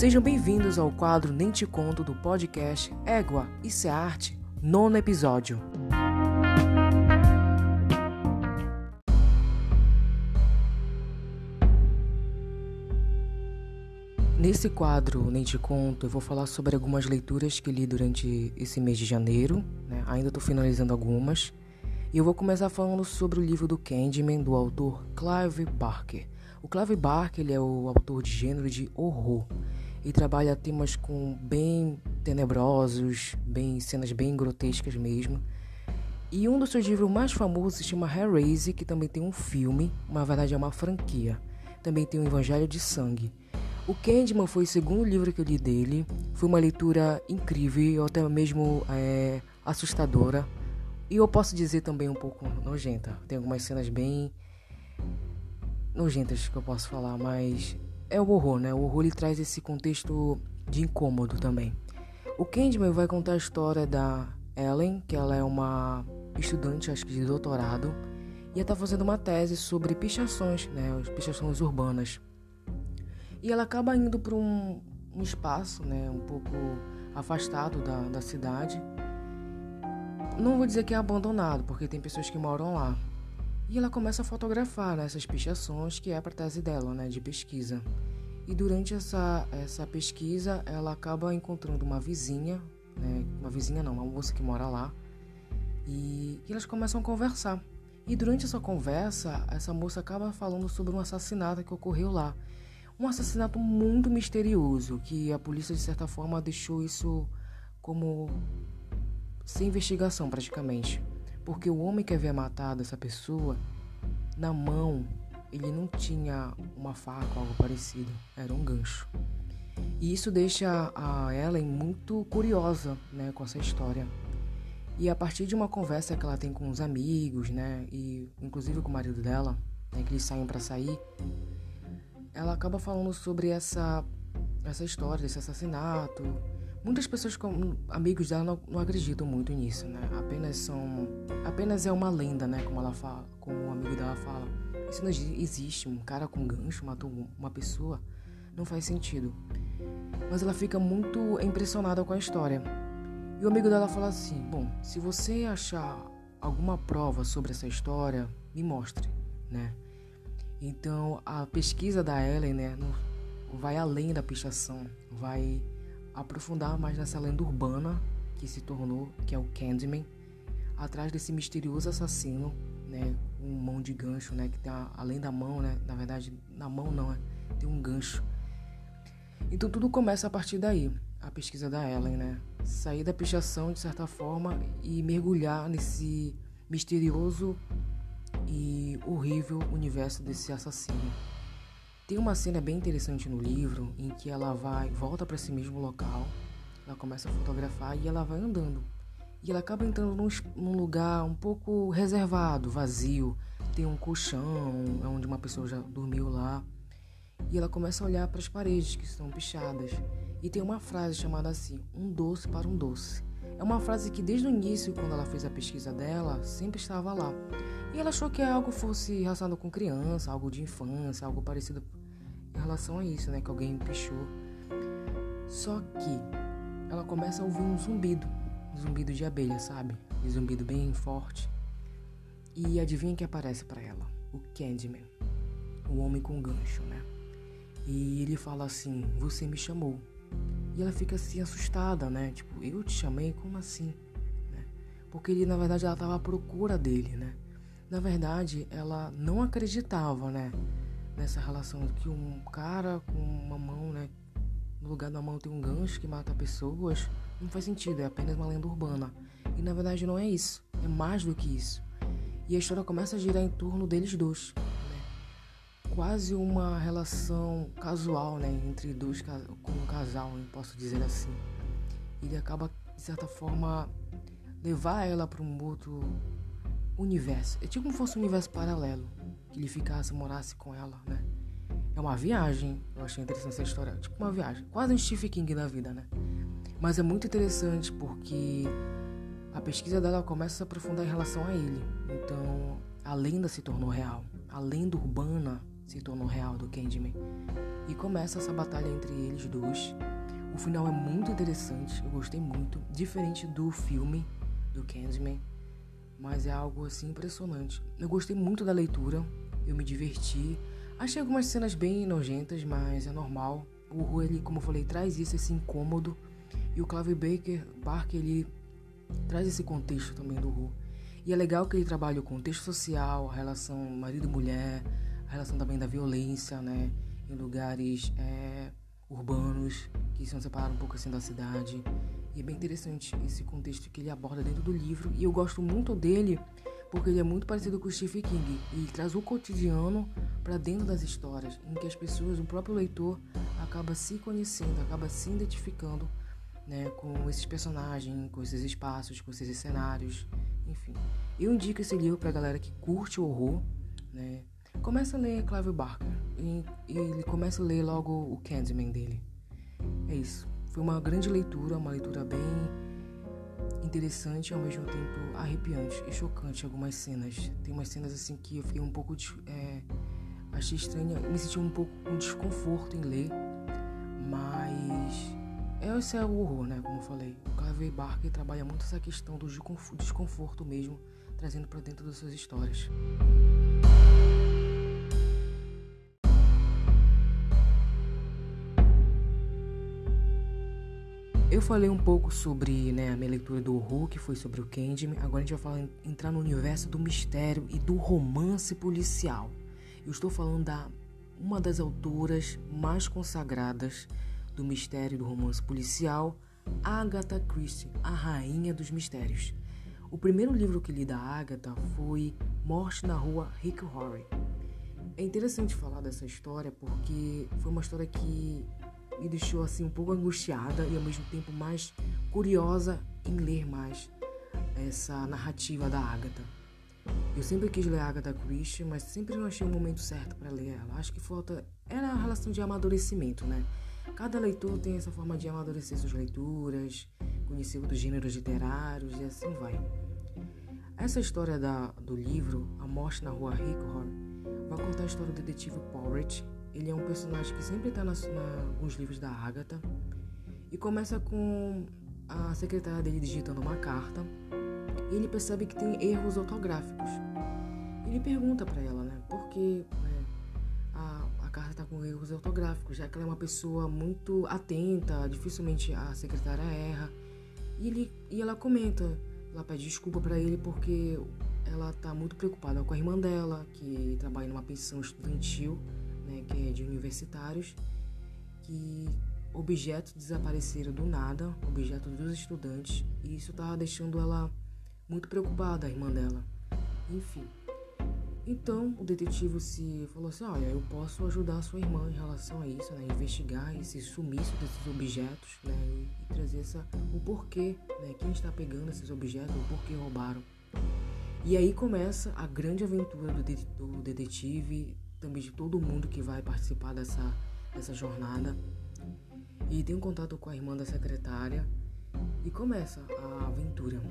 Sejam bem-vindos ao quadro Nem Te Conto do podcast Égua, Isso é Arte, nono episódio. Nesse quadro Nem Te Conto, eu vou falar sobre algumas leituras que li durante esse mês de janeiro, né? ainda estou finalizando algumas. E eu vou começar falando sobre o livro do Candyman, do autor Clive Barker. O Clive Barker ele é o autor de gênero de horror e trabalha temas com bem tenebrosos, bem cenas bem grotescas mesmo. E um dos seus livros mais famosos se chama Hellraiser, que também tem um filme, na verdade é uma franquia. Também tem o Evangelho de Sangue. O Candyman foi o segundo livro que eu li dele. Foi uma leitura incrível, até mesmo é, assustadora. E eu posso dizer também um pouco nojenta. Tem algumas cenas bem nojentas que eu posso falar, mas é o horror, né? O horror ele traz esse contexto de incômodo também. O Candyman vai contar a história da Ellen, que ela é uma estudante, acho que de doutorado, e ela está fazendo uma tese sobre pichações, né? Pichações urbanas. E ela acaba indo para um, um espaço, né? Um pouco afastado da, da cidade não vou dizer que é abandonado, porque tem pessoas que moram lá. E ela começa a fotografar essas pichações, que é para tese dela, né, de pesquisa. E durante essa, essa pesquisa, ela acaba encontrando uma vizinha, né, uma vizinha não, uma moça que mora lá, e, e elas começam a conversar. E durante essa conversa, essa moça acaba falando sobre um assassinato que ocorreu lá. Um assassinato muito misterioso, que a polícia, de certa forma, deixou isso como sem investigação praticamente, porque o homem que havia matado essa pessoa, na mão, ele não tinha uma faca ou algo parecido, era um gancho. E isso deixa a Ellen muito curiosa, né, com essa história. E a partir de uma conversa que ela tem com os amigos, né, e inclusive com o marido dela, né, que eles saem para sair, ela acaba falando sobre essa essa história desse assassinato, Muitas pessoas, como amigos dela, não, não, acreditam muito nisso, né? Apenas são, apenas é uma lenda, né? Como ela fala, como o amigo dela fala. Isso não existe. Um cara com gancho matou uma pessoa, não faz sentido. Mas ela fica muito impressionada com a história. E o amigo dela fala assim: Bom, se você achar alguma prova sobre essa história, me mostre, né? Então a pesquisa da Ellen, né, vai além da pichação, vai aprofundar mais nessa lenda urbana que se tornou, que é o Candyman, atrás desse misterioso assassino, né, com mão de gancho, né, que tem a, além da mão, né, na verdade, na mão não, é, tem um gancho. Então tudo começa a partir daí, a pesquisa da Ellen, né, sair da pichação de certa forma e mergulhar nesse misterioso e horrível universo desse assassino. Tem uma cena bem interessante no livro em que ela vai, volta para esse mesmo local, ela começa a fotografar e ela vai andando. E ela acaba entrando num, num lugar um pouco reservado, vazio. Tem um colchão onde uma pessoa já dormiu lá. E ela começa a olhar para as paredes que estão pichadas. E tem uma frase chamada assim: um doce para um doce. É uma frase que desde o início, quando ela fez a pesquisa dela, sempre estava lá. E ela achou que algo fosse relacionado com criança, algo de infância, algo parecido em relação a isso, né? Que alguém pichou. Só que ela começa a ouvir um zumbido, um zumbido de abelha, sabe? Um zumbido bem forte. E adivinha que aparece para ela? O Candyman, o homem com gancho, né? E ele fala assim: Você me chamou. E ela fica assim assustada, né? Tipo, eu te chamei? Como assim? Né? Porque ele, na verdade, ela estava à procura dele, né? Na verdade, ela não acreditava, né? Nessa relação que um cara com uma mão, né? No lugar da mão tem um gancho que mata pessoas, não faz sentido, é apenas uma lenda urbana. E na verdade não é isso, é mais do que isso. E a história começa a girar em torno deles dois. Né? Quase uma relação casual, né? Entre dois, como um casal, posso dizer assim. Ele acaba, de certa forma, levar ela para um outro universo. É tipo como se fosse um universo paralelo que ele ficasse, morasse com ela, né? É uma viagem. Eu achei interessante essa história. Tipo uma viagem. Quase um Stephen King da vida, né? Mas é muito interessante porque a pesquisa dela começa a se aprofundar em relação a ele. Então, a lenda se tornou real. A lenda urbana se tornou real do Candyman. E começa essa batalha entre eles dois. O final é muito interessante, eu gostei muito, diferente do filme do Candyman, mas é algo assim impressionante. Eu gostei muito da leitura, eu me diverti. Achei algumas cenas bem nojentas, mas é normal. O Ru, ele, como eu falei, traz isso, esse incômodo. E o Clive Baker, Barker, ele traz esse contexto também do Ru. E é legal que ele trabalha o contexto social, a relação marido-mulher, a relação também da violência, né? Em lugares é, urbanos que são separados um pouco assim da cidade. E é bem interessante esse contexto que ele aborda dentro do livro. E eu gosto muito dele porque ele é muito parecido com o Stephen King e traz o cotidiano para dentro das histórias, em que as pessoas, o próprio leitor, acaba se conhecendo, acaba se identificando né, com esses personagens, com esses espaços, com esses cenários, enfim. Eu indico esse livro para galera que curte o horror, né? Começa a ler Clive Barker e, e ele começa a ler logo o Candyman dele. É isso. Foi uma grande leitura, uma leitura bem interessante e ao mesmo tempo arrepiante e chocante algumas cenas. Tem umas cenas assim que eu fiquei um pouco é, achei estranha, me senti um pouco com desconforto em ler, mas esse é o horror, né? Como eu falei. O Clive Barker trabalha muito essa questão do desconforto mesmo, trazendo para dentro das suas histórias. Eu falei um pouco sobre né, a minha leitura do horror, que foi sobre o Candyman. Agora a gente vai falar, entrar no universo do mistério e do romance policial. Eu estou falando da uma das autoras mais consagradas do mistério e do romance policial, Agatha Christie, a rainha dos mistérios. O primeiro livro que li da Agatha foi Morte na Rua Rick Horry. É interessante falar dessa história porque foi uma história que me deixou assim um pouco angustiada e ao mesmo tempo mais curiosa em ler mais essa narrativa da Agatha. Eu sempre quis ler a Agatha Christie, mas sempre não achei o momento certo para ler ela. Acho que falta era a relação de amadurecimento, né? Cada leitor tem essa forma de amadurecer suas leituras, conhecer outros gêneros literários e assim vai. Essa história da, do livro A Morte na Rua Hickhorn vai contar a história do detetive Porridge ele é um personagem que sempre está nos livros da Agatha. E começa com a secretária dele digitando uma carta. E ele percebe que tem erros ortográficos. Ele pergunta para ela, né? Por que né, a, a carta está com erros ortográficos? Já que ela é uma pessoa muito atenta, dificilmente a secretária erra. E, ele, e ela comenta, ela pede desculpa para ele porque ela está muito preocupada com a irmã dela, que trabalha numa pensão estudantil né, que é de universitários, que objetos desapareceram do nada, objetos dos estudantes, e isso estava deixando ela muito preocupada, a irmã dela. Enfim. Então o detetive se falou assim: Olha, eu posso ajudar a sua irmã em relação a isso, né? Investigar esse sumiço desses objetos, né? E, trazer essa, o porquê, né? Quem está pegando esses objetos, o porquê roubaram. E aí começa a grande aventura do detetive também de todo mundo que vai participar dessa, dessa jornada. E tem um contato com a irmã da secretária e começa a aventura.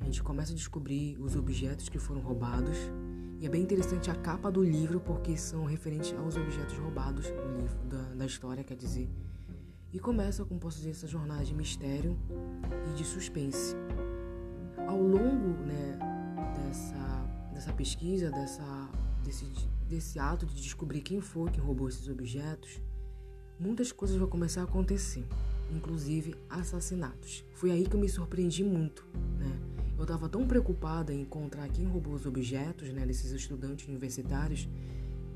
A gente começa a descobrir os objetos que foram roubados. E é bem interessante a capa do livro porque são referentes aos objetos roubados do livro, da, da história, quer dizer. E começa, como posso dizer, essa jornada de mistério e de suspense. Ao longo né, dessa, dessa pesquisa, dessa, desse, desse ato de descobrir quem foi que roubou esses objetos, muitas coisas vão começar a acontecer, inclusive assassinatos. Foi aí que eu me surpreendi muito, né? Eu estava tão preocupada em encontrar quem roubou os objetos, né, desses estudantes universitários,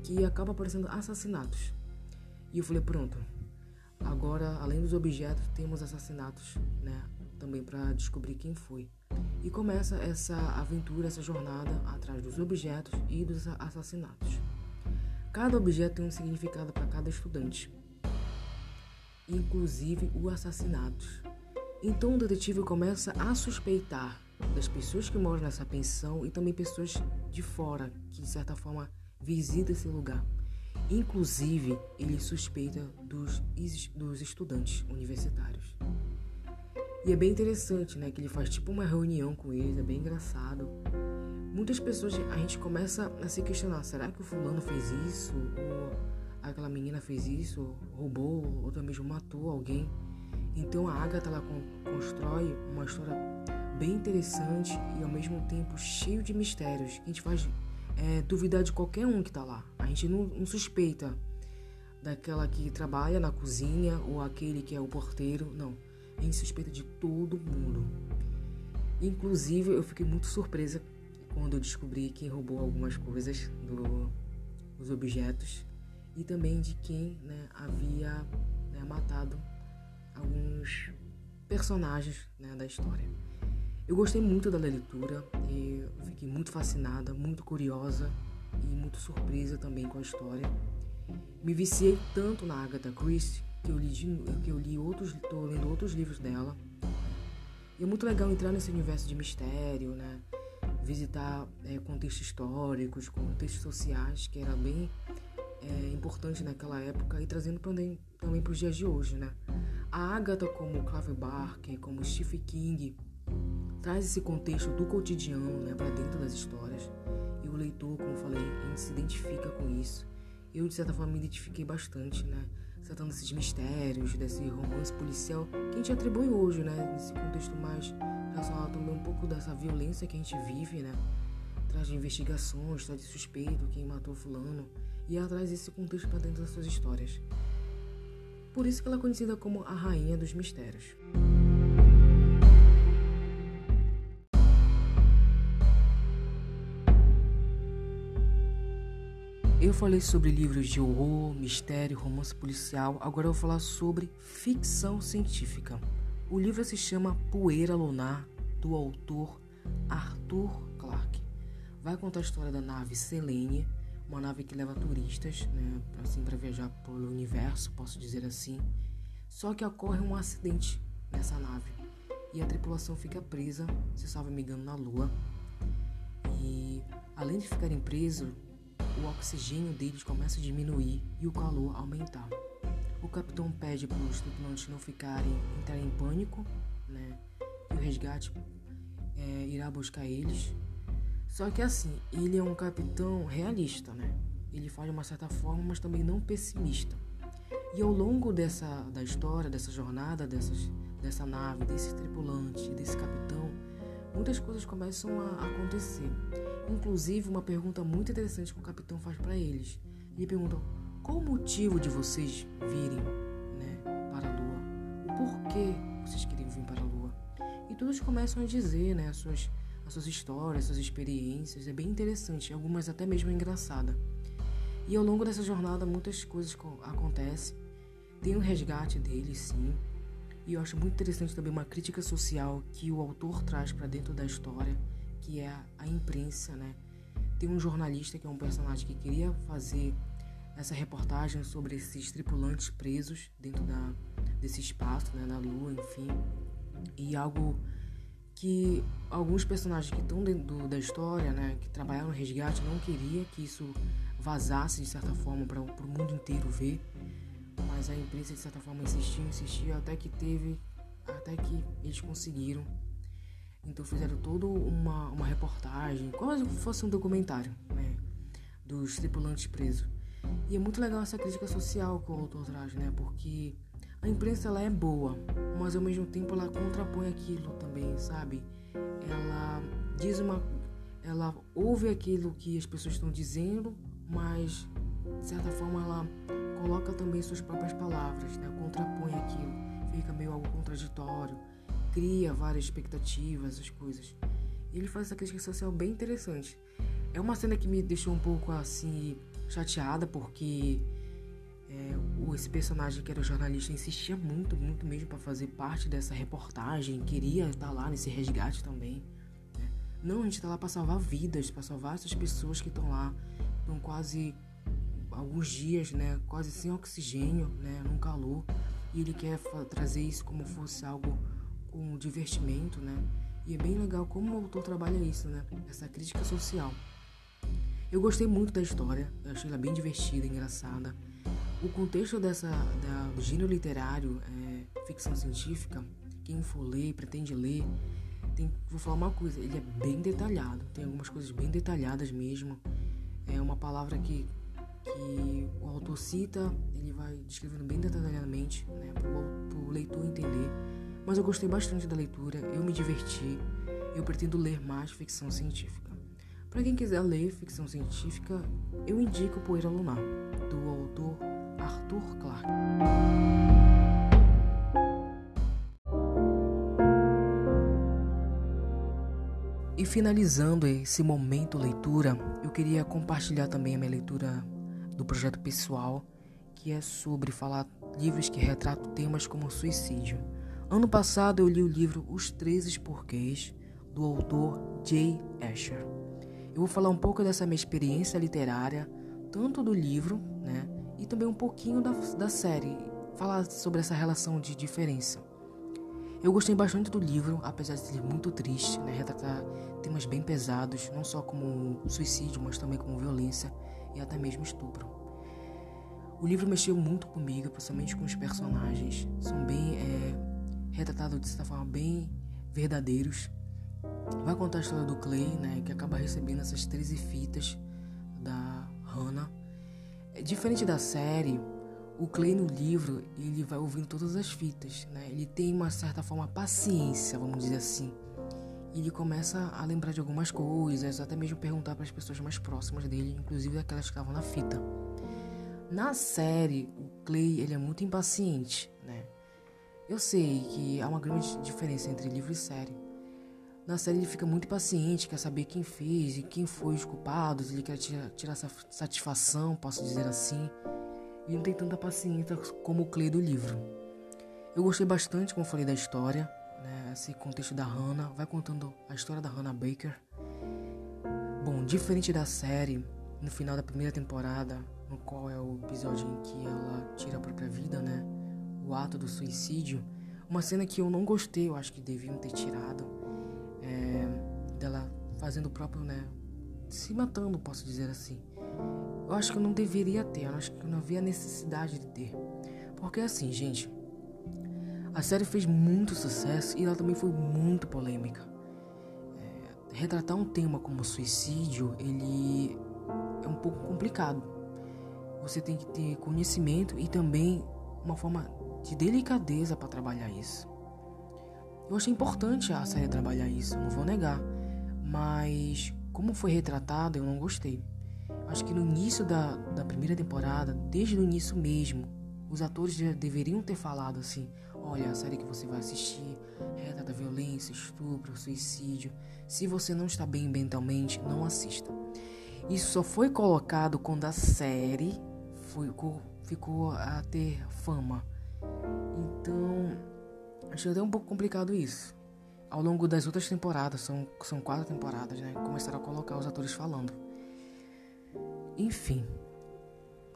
que acaba aparecendo assassinatos. E eu falei, pronto. Agora, além dos objetos, temos assassinatos, né, também para descobrir quem foi. E começa essa aventura, essa jornada atrás dos objetos e dos assassinatos. Cada objeto tem um significado para cada estudante, inclusive o assassinato. Então o detetive começa a suspeitar das pessoas que moram nessa pensão e também pessoas de fora que de certa forma visitam esse lugar. Inclusive, ele suspeita dos, dos estudantes universitários. E é bem interessante, né? Que ele faz tipo uma reunião com eles, é bem engraçado. Muitas pessoas a gente começa a se questionar: será que o fulano fez isso? Ou aquela menina fez isso? Roubou? Ou também matou alguém? Então a Agatha ela constrói uma história bem interessante e ao mesmo tempo cheio de mistérios que a gente faz é, duvidar de qualquer um que tá lá. A gente não, não suspeita daquela que trabalha na cozinha ou aquele que é o porteiro, não. A gente suspeita de todo mundo. Inclusive, eu fiquei muito surpresa quando eu descobri quem roubou algumas coisas do, dos objetos e também de quem né, havia né, matado alguns personagens né, da história. Eu gostei muito da leitura e fiquei muito fascinada, muito curiosa e muito surpresa também com a história. Me viciei tanto na Agatha Christie que eu li, que eu li outros, tô lendo outros livros dela. E é muito legal entrar nesse universo de mistério, né? Visitar é, contextos históricos, contextos sociais, que era bem é, importante naquela época e trazendo também, também para os dias de hoje, né? A Agatha, como Clive Barker, como Stephen King, traz esse contexto do cotidiano né, para dentro das histórias. E o leitor, como falei, gente se identifica com isso. Eu, de certa forma, me identifiquei bastante, né? Tratando desses mistérios, desse romance policial que a gente atribui hoje, né? Nesse contexto mais relacionado também um pouco dessa violência que a gente vive, né? Traz de investigações, traz de suspeito, quem matou fulano. E ela traz esse contexto para dentro das suas histórias. Por isso que ela é conhecida como a Rainha dos Mistérios. Eu falei sobre livros de horror, mistério, romance policial, agora eu vou falar sobre ficção científica. O livro se chama Poeira Lunar, do autor Arthur Clarke. Vai contar a história da nave Selene, uma nave que leva turistas, né, assim para viajar pelo universo, posso dizer assim. Só que ocorre um acidente nessa nave e a tripulação fica presa, se salva me engano, na Lua. E além de ficarem presos, o oxigênio deles começa a diminuir e o calor aumentar. O capitão pede para os tripulantes não ficarem entrarem em pânico, né? E o resgate é, irá buscar eles. Só que assim, ele é um capitão realista, né? Ele faz de uma certa forma, mas também não pessimista. E ao longo dessa da história, dessa jornada, dessas, dessa nave, desse tripulante, desse capitão, muitas coisas começam a acontecer. Inclusive, uma pergunta muito interessante que o capitão faz para eles. Ele pergunta: qual o motivo de vocês virem né, para a Lua? O porquê vocês queriam vir para a Lua? E todos começam a dizer né, as, suas, as suas histórias, as suas experiências. É bem interessante, algumas até mesmo engraçada. E ao longo dessa jornada, muitas coisas acontecem. Tem um resgate deles, sim. E eu acho muito interessante também uma crítica social que o autor traz para dentro da história que é a imprensa, né? Tem um jornalista que é um personagem que queria fazer essa reportagem sobre esses tripulantes presos dentro da, desse espaço, né, na Lua, enfim. E algo que alguns personagens que estão dentro da história, né, que trabalharam no resgate, não queria que isso vazasse de certa forma para o mundo inteiro ver. Mas a imprensa de certa forma insistiu, insistiu até que teve, até que eles conseguiram então fizeram toda uma, uma reportagem, quase fosse um documentário, né? Dos tripulantes presos. E é muito legal essa crítica social que o autor traz, né? Porque a imprensa ela é boa, mas ao mesmo tempo ela contrapõe aquilo também, sabe? Ela diz uma. Ela ouve aquilo que as pessoas estão dizendo, mas de certa forma ela coloca também suas próprias palavras, né? Contrapõe aquilo, fica meio algo contraditório cria várias expectativas, as coisas. E ele faz essa crítica social bem interessante. É uma cena que me deixou um pouco assim chateada porque é, esse personagem que era jornalista insistia muito, muito mesmo para fazer parte dessa reportagem, queria estar lá nesse resgate também. Né? Não, a gente está lá para salvar vidas, para salvar essas pessoas que estão lá, estão quase alguns dias, né, quase sem oxigênio, né, num calor, e ele quer trazer isso como fosse algo com divertimento, né? E é bem legal como o autor trabalha isso, né? Essa crítica social. Eu gostei muito da história, achei ela bem divertida, engraçada. O contexto dessa, da, do gênero literário, é, ficção científica, quem for ler, pretende ler, tem, vou falar uma coisa, ele é bem detalhado, tem algumas coisas bem detalhadas mesmo. É uma palavra que, que o autor cita, ele vai descrevendo bem detalhadamente, né, para o leitor entender. Mas eu gostei bastante da leitura, eu me diverti, eu pretendo ler mais ficção científica. Para quem quiser ler ficção científica, eu indico Poeira Lunar, do autor Arthur Clarke. E finalizando esse momento leitura, eu queria compartilhar também a minha leitura do projeto pessoal, que é sobre falar livros que retratam temas como suicídio. Ano passado eu li o livro Os 13 Porquês, do autor Jay Asher. Eu vou falar um pouco dessa minha experiência literária, tanto do livro, né, e também um pouquinho da, da série, falar sobre essa relação de diferença. Eu gostei bastante do livro, apesar de ser muito triste, né? retratar temas bem pesados, não só como suicídio, mas também como violência e até mesmo estupro. O livro mexeu muito comigo, principalmente com os personagens, são bem é, retratados de certa forma bem verdadeiros. Vai contar a história do Clay, né, que acaba recebendo essas 13 fitas da Hannah. É, diferente da série, o Clay no livro, ele vai ouvindo todas as fitas, né? Ele tem uma certa forma paciência, vamos dizer assim. Ele começa a lembrar de algumas coisas, até mesmo perguntar para as pessoas mais próximas dele, inclusive aquelas que estavam na fita. Na série, o Clay, ele é muito impaciente, né? Eu sei que há uma grande diferença entre livro e série. Na série ele fica muito impaciente, quer saber quem fez e quem foi os culpados, ele quer tirar, tirar satisfação, posso dizer assim e não tem tanta paciência como o Clay do livro. Eu gostei bastante, como falei, da história, né? esse contexto da Hannah, vai contando a história da Hannah Baker. Bom, diferente da série, no final da primeira temporada, no qual é o episódio em que ela tira a própria vida, né? O ato do suicídio. Uma cena que eu não gostei, eu acho que deviam ter tirado. É, dela fazendo o próprio, né? Se matando, posso dizer assim. Eu acho que eu não deveria ter, eu acho que eu não havia necessidade de ter. Porque assim, gente, a série fez muito sucesso e ela também foi muito polêmica. É, retratar um tema como suicídio, ele é um pouco complicado. Você tem que ter conhecimento e também uma forma de delicadeza para trabalhar isso. Eu achei importante a série trabalhar isso, não vou negar. Mas como foi retratado, eu não gostei. Acho que no início da, da primeira temporada, desde o início mesmo, os atores já deveriam ter falado assim: olha, a série que você vai assistir retrata violência, estupro, suicídio. Se você não está bem mentalmente, não assista. Isso só foi colocado quando a série ficou a ter fama. Então, achei até um pouco complicado isso. Ao longo das outras temporadas, são, são quatro temporadas, né? Começaram a colocar os atores falando. Enfim,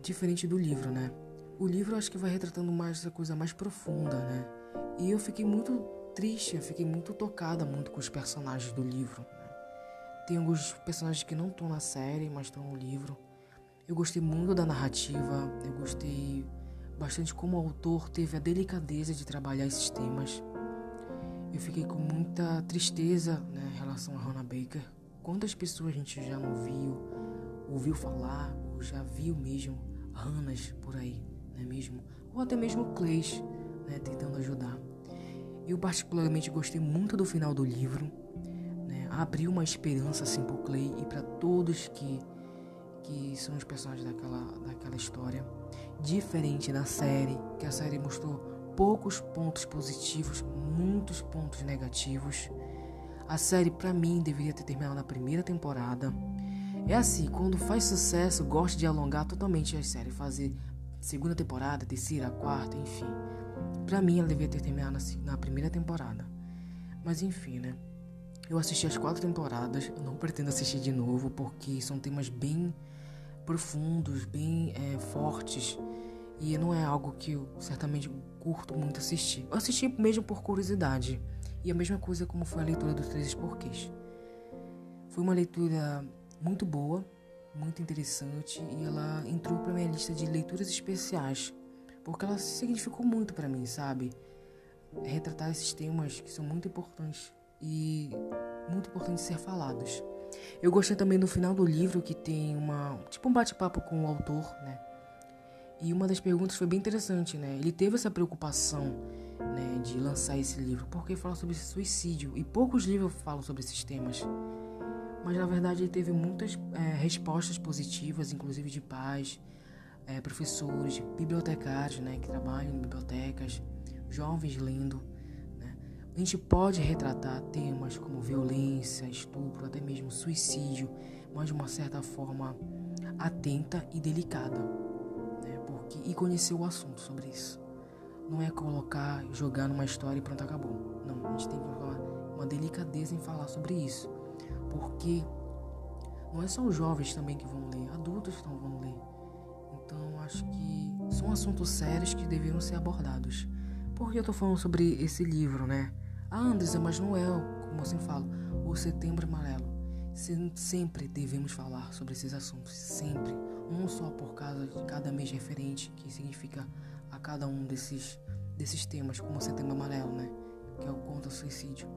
diferente do livro, né? O livro acho que vai retratando mais essa coisa mais profunda, né? E eu fiquei muito triste, eu fiquei muito tocada muito com os personagens do livro. Né? Tem alguns personagens que não estão na série, mas estão no livro. Eu gostei muito da narrativa, eu gostei bastante como o autor teve a delicadeza de trabalhar esses temas. Eu fiquei com muita tristeza né, em relação a Hannah Baker. Quantas pessoas a gente já não viu ouviu falar ou já viu mesmo ranas por aí, é mesmo? Ou até mesmo Clays, né, tentando ajudar. Eu particularmente gostei muito do final do livro, né? Abriu uma esperança assim pro Clay e para todos que que são os personagens daquela daquela história. Diferente da série, que a série mostrou poucos pontos positivos, muitos pontos negativos. A série para mim deveria ter terminado na primeira temporada é assim, quando faz sucesso, gosta de alongar totalmente a série, fazer segunda temporada, terceira, quarta, enfim. Pra mim, ela devia ter terminado na, na primeira temporada. Mas enfim, né? Eu assisti as quatro temporadas, não pretendo assistir de novo, porque são temas bem profundos, bem é, fortes, e não é algo que eu certamente curto muito assistir. Eu assisti mesmo por curiosidade, e a mesma coisa como foi a leitura dos Três Porquês. Foi uma leitura muito boa, muito interessante e ela entrou para minha lista de leituras especiais, porque ela significou muito para mim, sabe? Retratar esses temas que são muito importantes e muito importantes ser falados. Eu gostei também no final do livro que tem uma tipo um bate-papo com o autor, né? E uma das perguntas foi bem interessante, né? Ele teve essa preocupação, né, de lançar esse livro porque fala sobre suicídio e poucos livros falam sobre esses temas. Mas na verdade ele teve muitas é, respostas positivas, inclusive de pais, é, professores, bibliotecários, né, que trabalham em bibliotecas, jovens lendo. A gente pode retratar temas como violência, estupro, até mesmo suicídio, mas de uma certa forma atenta e delicada, né? Porque e conhecer o assunto sobre isso. Não é colocar, jogar numa história e pronto acabou. Não, a gente tem que colocar uma delicadeza em falar sobre isso, porque não é só os jovens também que vão ler, adultos também vão ler. Então acho que são assuntos sérios que deveriam ser abordados. Por que eu tô falando sobre esse livro, né? Ah, Anderson, mas não é, como sempre falo, o Setembro Amarelo. Sempre devemos falar sobre esses assuntos, sempre. Não só por causa de cada mês referente, que significa a cada um desses, desses temas, como Setembro Amarelo, né? Que é o contra o suicídio.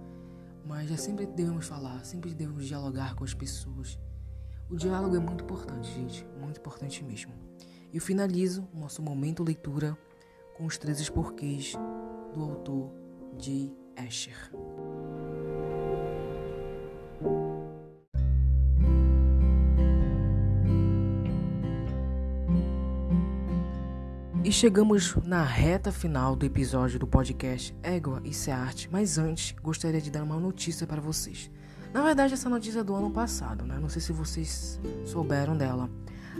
Mas já sempre devemos falar, sempre devemos dialogar com as pessoas. O diálogo é muito importante, gente, muito importante mesmo. E finalizo o nosso momento leitura com os 13 porquês do autor J. Asher. E chegamos na reta final do episódio do podcast Égua e Searte, mas antes gostaria de dar uma notícia para vocês. Na verdade, essa notícia é do ano passado, né? Não sei se vocês souberam dela.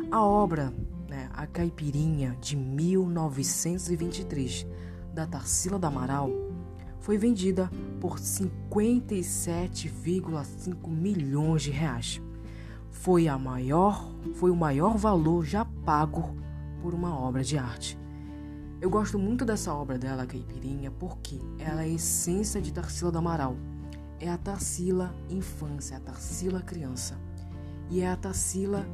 A obra, né, A Caipirinha, de 1923, da Tarsila da Amaral, foi vendida por 57,5 milhões de reais. Foi a maior, foi o maior valor já pago por uma obra de arte. Eu gosto muito dessa obra dela, Caipirinha, porque ela é a essência de Tarsila do Amaral. É a Tarsila infância, a Tarsila criança. E é a Tarsila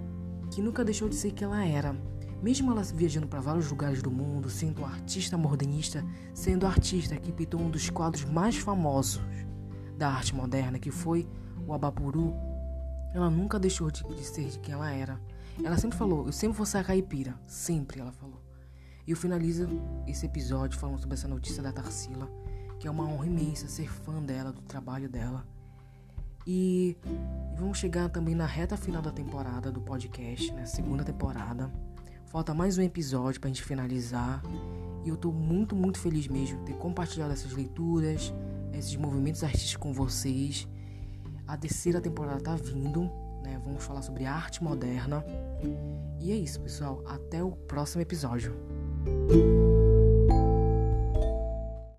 que nunca deixou de ser que ela era. Mesmo ela viajando para vários lugares do mundo, sendo artista modernista, sendo artista que pintou um dos quadros mais famosos da arte moderna, que foi o Abapuru, ela nunca deixou de, de ser de quem ela era. Ela sempre falou, eu sempre vou ser a caipira. Sempre ela falou. E eu finalizo esse episódio falando sobre essa notícia da Tarsila, que é uma honra imensa ser fã dela, do trabalho dela. E vamos chegar também na reta final da temporada do podcast, né? Segunda temporada. Falta mais um episódio pra gente finalizar. E eu tô muito, muito feliz mesmo de ter compartilhado essas leituras, esses movimentos artísticos com vocês. A terceira temporada tá vindo, né? Vamos falar sobre arte moderna. E é isso, pessoal. Até o próximo episódio.